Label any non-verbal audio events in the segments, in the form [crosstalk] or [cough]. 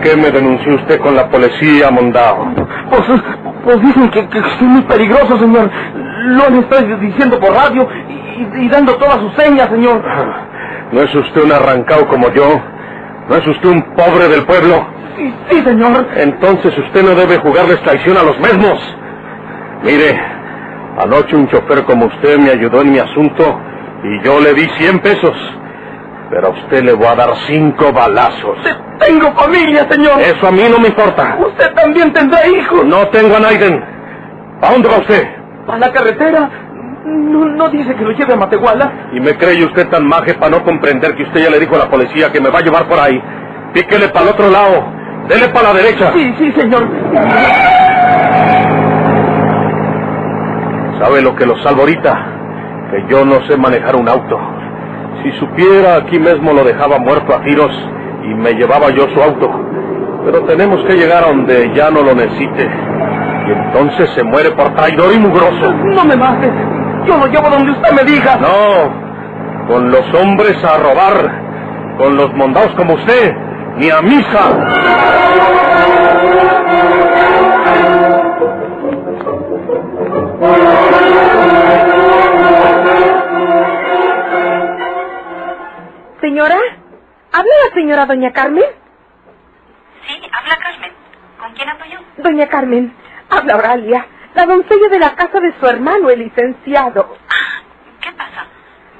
qué me denunció usted con la policía, Mondao? Pues, pues dicen que, que es muy peligroso, señor. Lo han estado diciendo por radio y, y dando todas sus señas, señor. ¿No es usted un arrancado como yo? ¿No es usted un pobre del pueblo? Sí, sí, señor. Entonces usted no debe jugarles traición a los mismos. Mire, anoche un chofer como usted me ayudó en mi asunto y yo le di 100 pesos. Pero a usted le voy a dar cinco balazos. Tengo familia, señor. Eso a mí no me importa. Usted también tendrá hijos. No tengo a Naiden. ¿A dónde va usted? ¿A la carretera? No, no dice que lo lleve a Matehuala. ¿Y me cree usted tan maje para no comprender que usted ya le dijo a la policía que me va a llevar por ahí? Píquele para el otro lado. Dele para la derecha. Sí, sí, señor. ¿Sabe lo que lo salvo ahorita? Que yo no sé manejar un auto. Si supiera, aquí mismo lo dejaba muerto a tiros y me llevaba yo su auto. Pero tenemos que llegar a donde ya no lo necesite. Y entonces se muere por traidor y mugroso. No me mate. Yo lo llevo donde usted me diga. No, con los hombres a robar, con los mondados como usted, ni a misa. Señora, señora doña Carmen? Sí, habla Carmen. ¿Con quién hablo yo? Doña Carmen, habla Oralia, la doncella de la casa de su hermano, el licenciado. Ah, ¿qué pasa?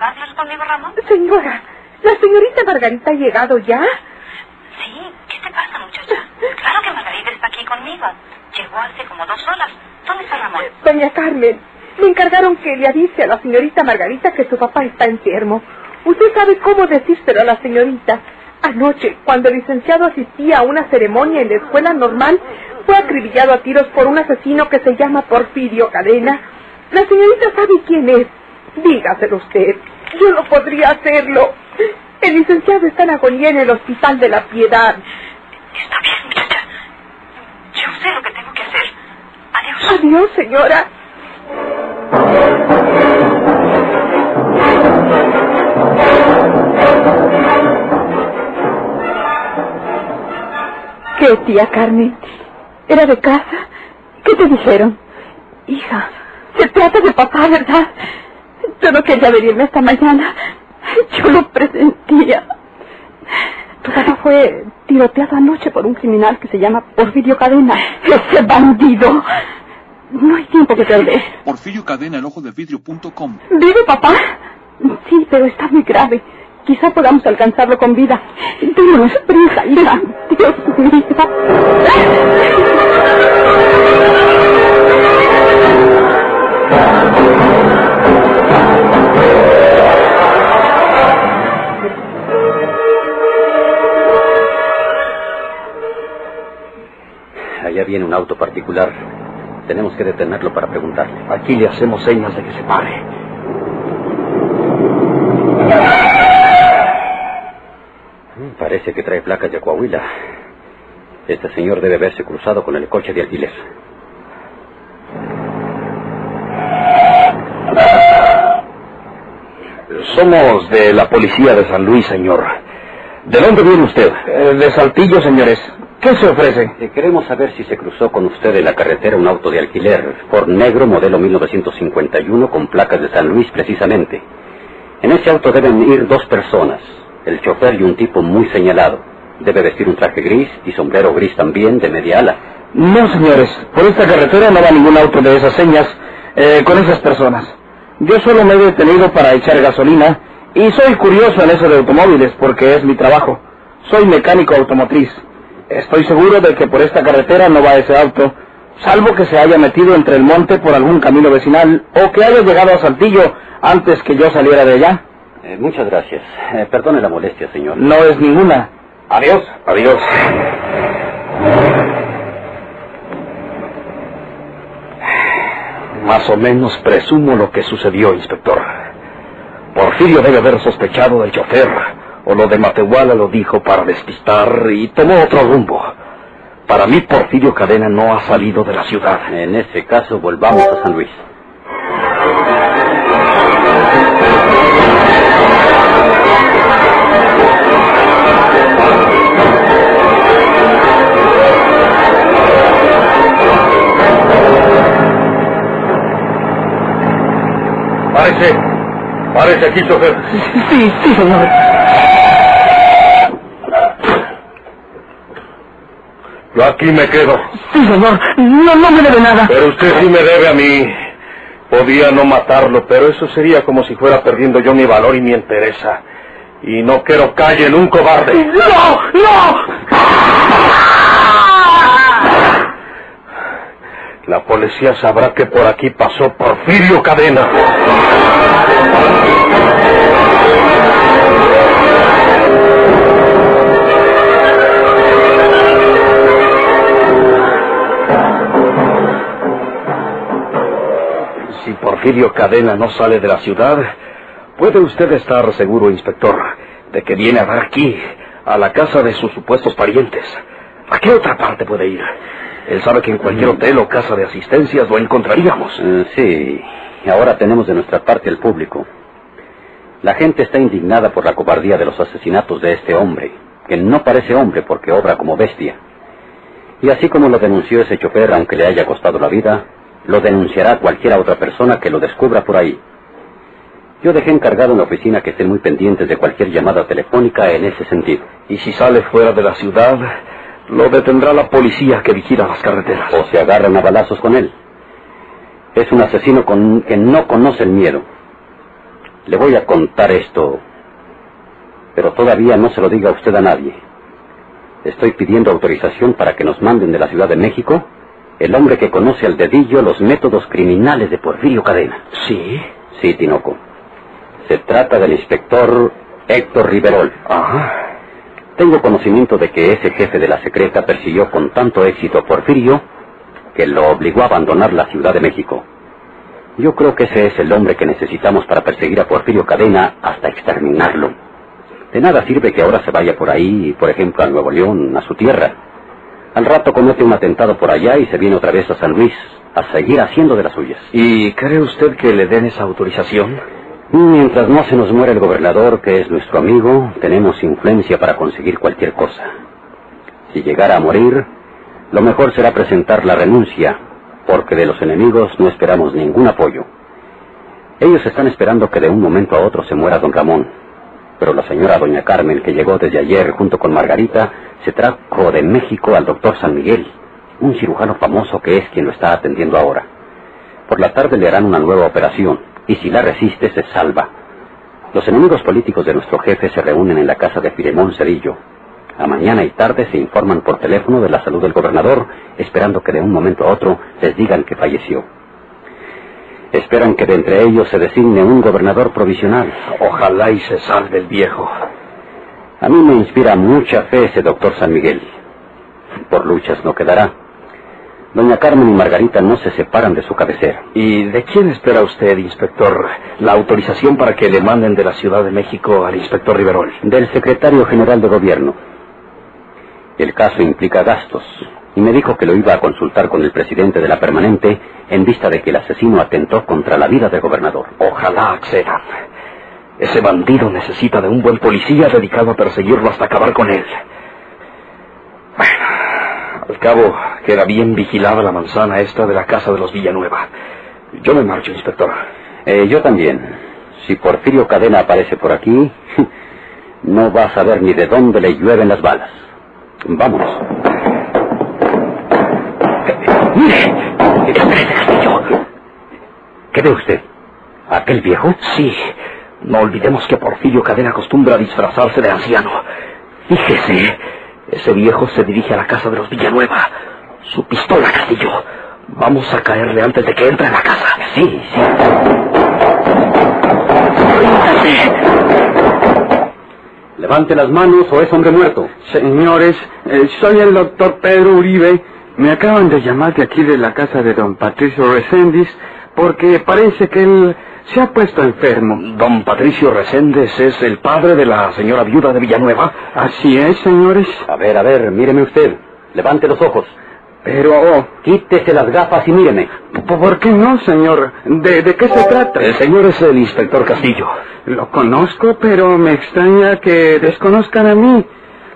¿Va a hablar conmigo, Ramón? Señora, ¿la señorita Margarita ha llegado ya? Sí, ¿qué te pasa, muchacha? Claro que Margarita está aquí conmigo. Llegó hace como dos horas. ¿Dónde está Ramón? Doña Carmen, me encargaron que le avise a la señorita Margarita que su papá está enfermo. Usted sabe cómo decírselo a la señorita. Anoche, cuando el licenciado asistía a una ceremonia en la escuela normal, fue acribillado a tiros por un asesino que se llama Porfirio Cadena. La señorita sabe quién es. Dígaselo usted. Yo no podría hacerlo. El licenciado está en agonía en el Hospital de la Piedad. Está bien, muchacha. Yo sé lo que tengo que hacer. Adiós. Adiós, señora. ¿Qué, tía Carmen? ¿Era de casa? ¿Qué te dijeron? Hija, se trata de papá, ¿verdad? Yo no quería venirme esta mañana. Yo lo presentía. Tu papá fue tiroteado anoche por un criminal que se llama Porfirio Cadena. ¡Ese bandido! No hay tiempo que perder. Porfirio Cadena, el ojo de vidrio.com. ¿Vive papá? Sí, pero está muy grave. Quizá podamos alcanzarlo con vida. Démonos prisa, hija. Dios mío. Allá viene un auto particular. Tenemos que detenerlo para preguntarle. Aquí le hacemos señas de que se pare. Parece que trae placas de Coahuila. Este señor debe haberse cruzado con el coche de alquiler. Somos de la policía de San Luis, señor. ¿De dónde viene usted? Eh, de Saltillo, señores. ¿Qué se ofrece? Eh, queremos saber si se cruzó con usted en la carretera un auto de alquiler, Ford negro, modelo 1951, con placas de San Luis precisamente. En ese auto deben ir dos personas, el chofer y un tipo muy señalado. Debe vestir un traje gris y sombrero gris también, de media ala. No, señores. Por esta carretera no va ningún auto de esas señas eh, con esas personas. Yo solo me he detenido para echar gasolina y soy curioso en eso de automóviles porque es mi trabajo. Soy mecánico automotriz. Estoy seguro de que por esta carretera no va ese auto, salvo que se haya metido entre el monte por algún camino vecinal o que haya llegado a Saltillo antes que yo saliera de allá. Eh, muchas gracias. Eh, perdone la molestia, señor. No es ninguna. Adiós. Adiós. Más o menos presumo lo que sucedió, inspector. Porfirio debe haber sospechado del chofer, o lo de Matehuala lo dijo para despistar y tomó otro rumbo. Para mí, Porfirio Cadena no ha salido de la ciudad. En ese caso, volvamos a San Luis. Aquí, chofer. Sí, sí, señor. Yo aquí me quedo. Sí, señor. No, no me debe nada. Pero usted sí me debe a mí. Podía no matarlo, pero eso sería como si fuera perdiendo yo mi valor y mi entereza. Y no quiero calle en un cobarde. ¡No! ¡No! La policía sabrá que por aquí pasó Porfirio Cadena. Si Porfirio Cadena no sale de la ciudad, puede usted estar seguro, inspector, de que viene a dar aquí, a la casa de sus supuestos parientes. ¿A qué otra parte puede ir? Él sabe que en cualquier hotel o casa de asistencias lo encontraríamos. Eh, sí, y ahora tenemos de nuestra parte el público. La gente está indignada por la cobardía de los asesinatos de este hombre, que no parece hombre porque obra como bestia. Y así como lo denunció ese chofer, aunque le haya costado la vida, lo denunciará cualquiera otra persona que lo descubra por ahí. Yo dejé encargado en la oficina que estén muy pendientes de cualquier llamada telefónica en ese sentido. Y si sale fuera de la ciudad, lo detendrá la policía que vigila las carreteras. O se agarran a balazos con él. Es un asesino con, que no conoce el miedo. Le voy a contar esto, pero todavía no se lo diga usted a nadie. Estoy pidiendo autorización para que nos manden de la Ciudad de México el hombre que conoce al dedillo los métodos criminales de Porfirio Cadena. ¿Sí? Sí, Tinoco. Se trata del inspector Héctor Riverol. Ajá. Tengo conocimiento de que ese jefe de la secreta persiguió con tanto éxito a Porfirio que lo obligó a abandonar la Ciudad de México. Yo creo que ese es el hombre que necesitamos para perseguir a Porfirio Cadena hasta exterminarlo. De nada sirve que ahora se vaya por ahí, por ejemplo, a Nuevo León, a su tierra. Al rato comete un atentado por allá y se viene otra vez a San Luis a seguir haciendo de las suyas. ¿Y cree usted que le den esa autorización? Mientras no se nos muera el gobernador, que es nuestro amigo, tenemos influencia para conseguir cualquier cosa. Si llegara a morir, lo mejor será presentar la renuncia, porque de los enemigos no esperamos ningún apoyo. Ellos están esperando que de un momento a otro se muera don Ramón, pero la señora doña Carmen, que llegó desde ayer junto con Margarita, se trajo de México al doctor San Miguel, un cirujano famoso que es quien lo está atendiendo ahora. Por la tarde le harán una nueva operación, y si la resiste se salva. Los enemigos políticos de nuestro jefe se reúnen en la casa de Filemón Cedillo. A mañana y tarde se informan por teléfono de la salud del gobernador, esperando que de un momento a otro les digan que falleció. Esperan que de entre ellos se designe un gobernador provisional. Ojalá y se salve el viejo. A mí me inspira mucha fe ese doctor San Miguel. Por luchas no quedará. Doña Carmen y Margarita no se separan de su cabecera. ¿Y de quién espera usted, inspector, la autorización para que le manden de la Ciudad de México al inspector Riverol? Del secretario general de gobierno. El caso implica gastos, y me dijo que lo iba a consultar con el presidente de la permanente en vista de que el asesino atentó contra la vida del gobernador. Ojalá accedan. Ese bandido necesita de un buen policía dedicado a perseguirlo hasta acabar con él. Bueno, al cabo, queda bien vigilada la manzana esta de la casa de los Villanueva. Yo me marcho, inspector. Eh, yo también. Si Porfirio Cadena aparece por aquí, [laughs] no va a saber ni de dónde le llueven las balas. Vámonos. ¡Mire! ¿Qué ve usted? ¿Aquel viejo? Sí. No olvidemos que Porfirio Cadena acostumbra a disfrazarse de anciano. Fíjese, ese viejo se dirige a la casa de los Villanueva. Su pistola, Castillo. Vamos a caerle antes de que entre en la casa. Sí, sí. Levante las manos o es hombre muerto. Señores, eh, soy el doctor Pedro Uribe. Me acaban de llamar de aquí de la casa de don Patricio Reséndiz porque parece que él se ha puesto enfermo. Don Patricio Reséndez es el padre de la señora viuda de Villanueva. Así es, señores. A ver, a ver, míreme usted. Levante los ojos. Pero, Quítese las gafas y míreme. ¿por qué no, señor? ¿De, de qué se trata? El señor es el inspector Castillo. Lo conozco, pero me extraña que desconozcan a mí.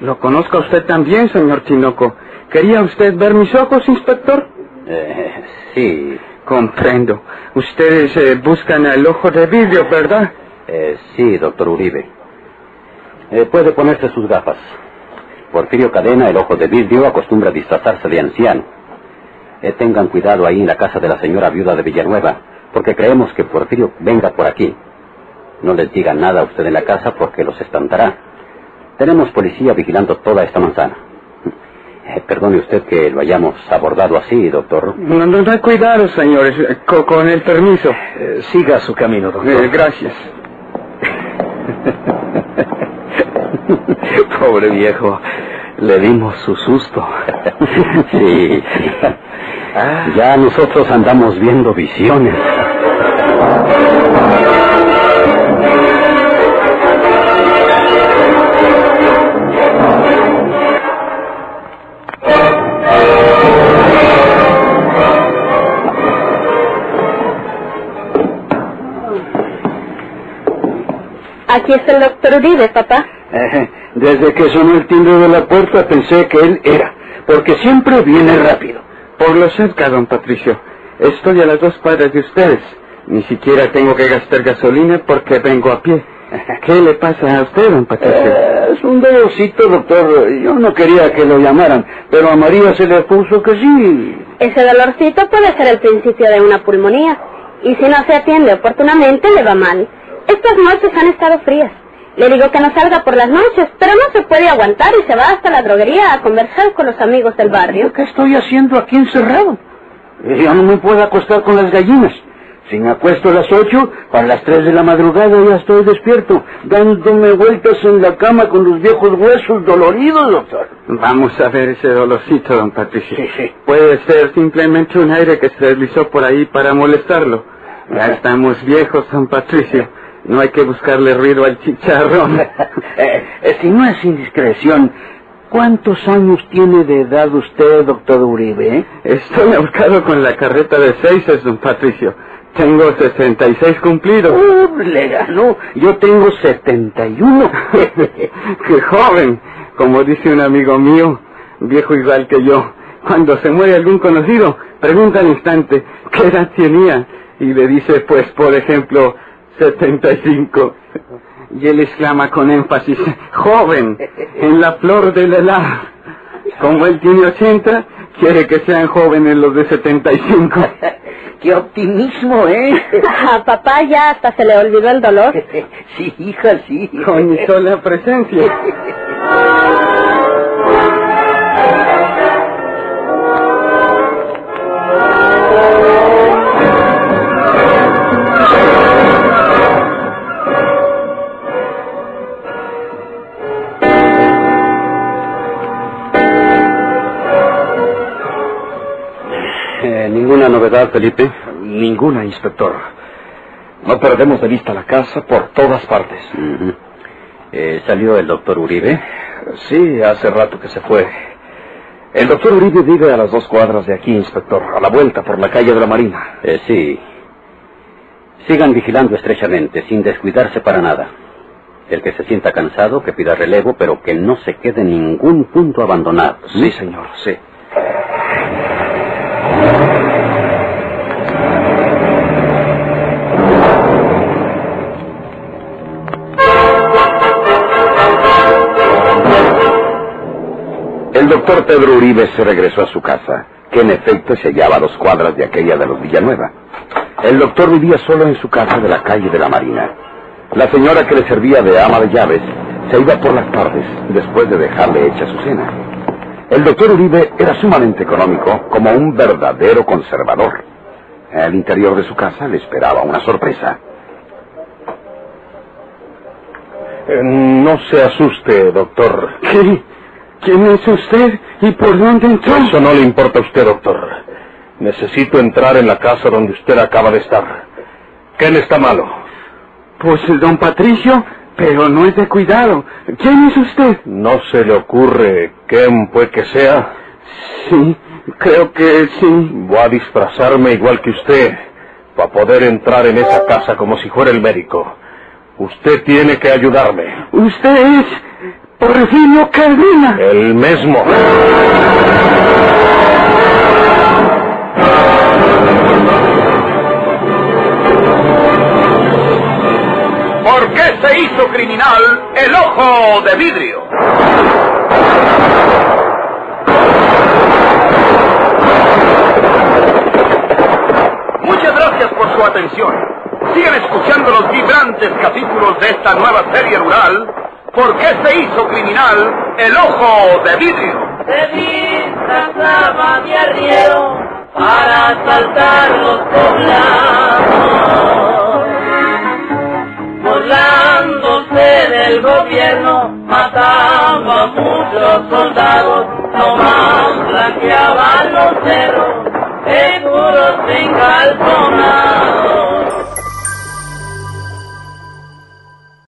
Lo conozco a usted también, señor Chinoco. ¿Quería usted ver mis ojos, inspector? Eh, sí. Comprendo. Ustedes eh, buscan al ojo de vidrio, ¿verdad? Eh, sí, doctor Uribe. Eh, puede ponerse sus gafas. Porfirio Cadena, el ojo de vidrio, acostumbra disfrazarse de anciano. Tengan cuidado ahí en la casa de la señora viuda de Villanueva, porque creemos que Porfirio venga por aquí. No les diga nada a usted en la casa porque los espantará. Tenemos policía vigilando toda esta manzana. Eh, perdone usted que lo hayamos abordado así, doctor. No, no, no, cuidado, señores. Eh, co- con el permiso. Eh, siga su camino, doctor. Eh, gracias. [laughs] Pobre viejo, le dimos su susto. [laughs] Sí, sí. Ya nosotros andamos viendo visiones. Aquí está el doctor Uribe, papá. Desde que sonó el timbre de la puerta pensé que él era, porque siempre viene rápido. Por lo cerca, don Patricio. Estoy a las dos cuadras de ustedes. Ni siquiera tengo que gastar gasolina porque vengo a pie. [laughs] ¿Qué le pasa a usted, don Patricio? Eh, es un dolorcito, doctor. Yo no quería que lo llamaran, pero a María se le puso que sí. Ese dolorcito puede ser el principio de una pulmonía. Y si no se atiende oportunamente, le va mal. Estas noches han estado frías. Le digo que no salga por las noches, pero no se puede aguantar y se va hasta la droguería a conversar con los amigos del barrio. ¿Qué estoy haciendo aquí encerrado? Yo no me puedo acostar con las gallinas. Si me acuesto a las ocho, para las tres de la madrugada ya estoy despierto, dándome vueltas en la cama con los viejos huesos doloridos, doctor. Vamos a ver ese dolorcito, don Patricio. Sí, sí. Puede ser simplemente un aire que se deslizó por ahí para molestarlo. Ya estamos viejos, don Patricio. No hay que buscarle ruido al chicharrón. [laughs] Eh, eh, si no es indiscreción, ¿cuántos años tiene de edad usted, doctor Uribe? eh? Estoy ahorcado con la carreta de seis, don Patricio. Tengo 66 cumplidos. Uh, le ganó. Yo tengo 71. [laughs] ¡Qué joven! Como dice un amigo mío, viejo igual que yo. Cuando se muere algún conocido, pregunta al instante qué edad tenía. Y le dice, pues, por ejemplo, 75. Y él exclama con énfasis, joven, en la flor de la edad. Como él tiene 80, quiere que sean jóvenes los de 75. [laughs] ¡Qué optimismo, eh! A [laughs] papá ya hasta se le olvidó el dolor. [laughs] sí, hija, sí. Con mi sola presencia. ¿Ninguna novedad, Felipe? Ninguna, inspector. No perdemos de vista la casa por todas partes. Eh, ¿Salió el doctor Uribe? Sí, hace rato que se fue. El doctor Uribe vive a las dos cuadras de aquí, inspector, a la vuelta por la calle de la Marina. Eh, sí. Sigan vigilando estrechamente, sin descuidarse para nada. El que se sienta cansado, que pida relevo, pero que no se quede ningún punto abandonado. Sí, señor, sí. Doctor Pedro Uribe se regresó a su casa, que en efecto se hallaba a dos cuadras de aquella de los Villanueva. El doctor vivía solo en su casa de la calle de la Marina. La señora que le servía de ama de llaves se iba por las tardes, después de dejarle hecha su cena. El doctor Uribe era sumamente económico, como un verdadero conservador. En el interior de su casa le esperaba una sorpresa. Eh, no se asuste, doctor. [laughs] ¿Qué? ¿Quién es usted y por dónde entró? Eso no le importa a usted, doctor. Necesito entrar en la casa donde usted acaba de estar. ¿Qué le está malo? Pues don Patricio, pero no es de cuidado. ¿Quién es usted? ¿No se le ocurre quién puede que sea? Sí, creo que sí. Voy a disfrazarme igual que usted para poder entrar en esa casa como si fuera el médico. Usted tiene que ayudarme. Usted es por Porfirio Cadena. El mismo. ¿Por qué se hizo criminal el ojo de vidrio? Muchas gracias por su atención. Sigan escuchando los vibrantes capítulos de esta nueva serie rural ¿Por qué se hizo criminal el ojo de vidrio? Se disfrazaba de arriero para asaltar los poblados. Burlándose del gobierno, mataba muchos soldados, nomás blanqueaban los cerros, seguros encalzonados.